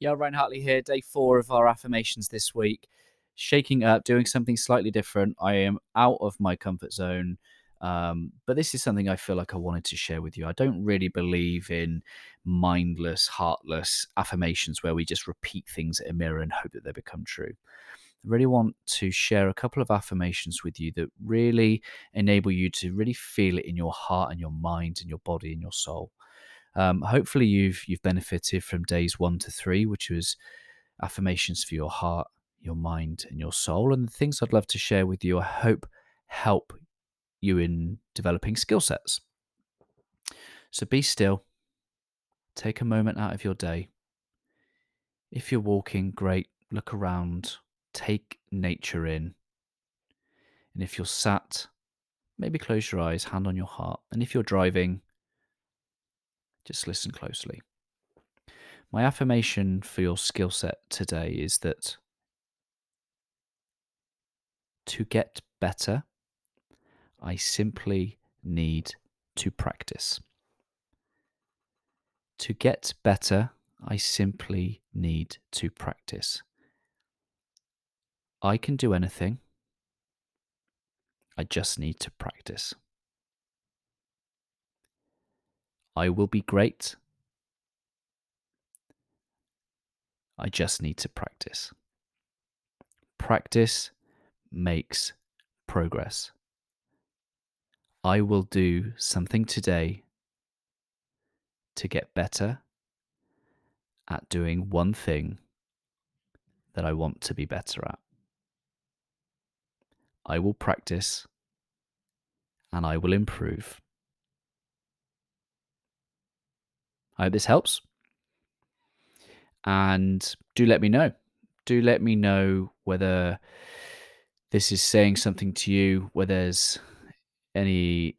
Yeah, Ryan Hartley here, day four of our affirmations this week. Shaking up, doing something slightly different. I am out of my comfort zone, um, but this is something I feel like I wanted to share with you. I don't really believe in mindless, heartless affirmations where we just repeat things at a mirror and hope that they become true. I really want to share a couple of affirmations with you that really enable you to really feel it in your heart and your mind and your body and your soul. Um, hopefully, you've you've benefited from days one to three, which was affirmations for your heart, your mind, and your soul. And the things I'd love to share with you, I hope help you in developing skill sets. So be still. Take a moment out of your day. If you're walking, great. Look around. Take nature in. And if you're sat, maybe close your eyes, hand on your heart. And if you're driving, just listen closely. My affirmation for your skill set today is that to get better, I simply need to practice. To get better, I simply need to practice. I can do anything. I just need to practice. I will be great. I just need to practice. Practice makes progress. I will do something today to get better at doing one thing that I want to be better at. I will practice and I will improve. I hope this helps. And do let me know. Do let me know whether this is saying something to you, whether there's any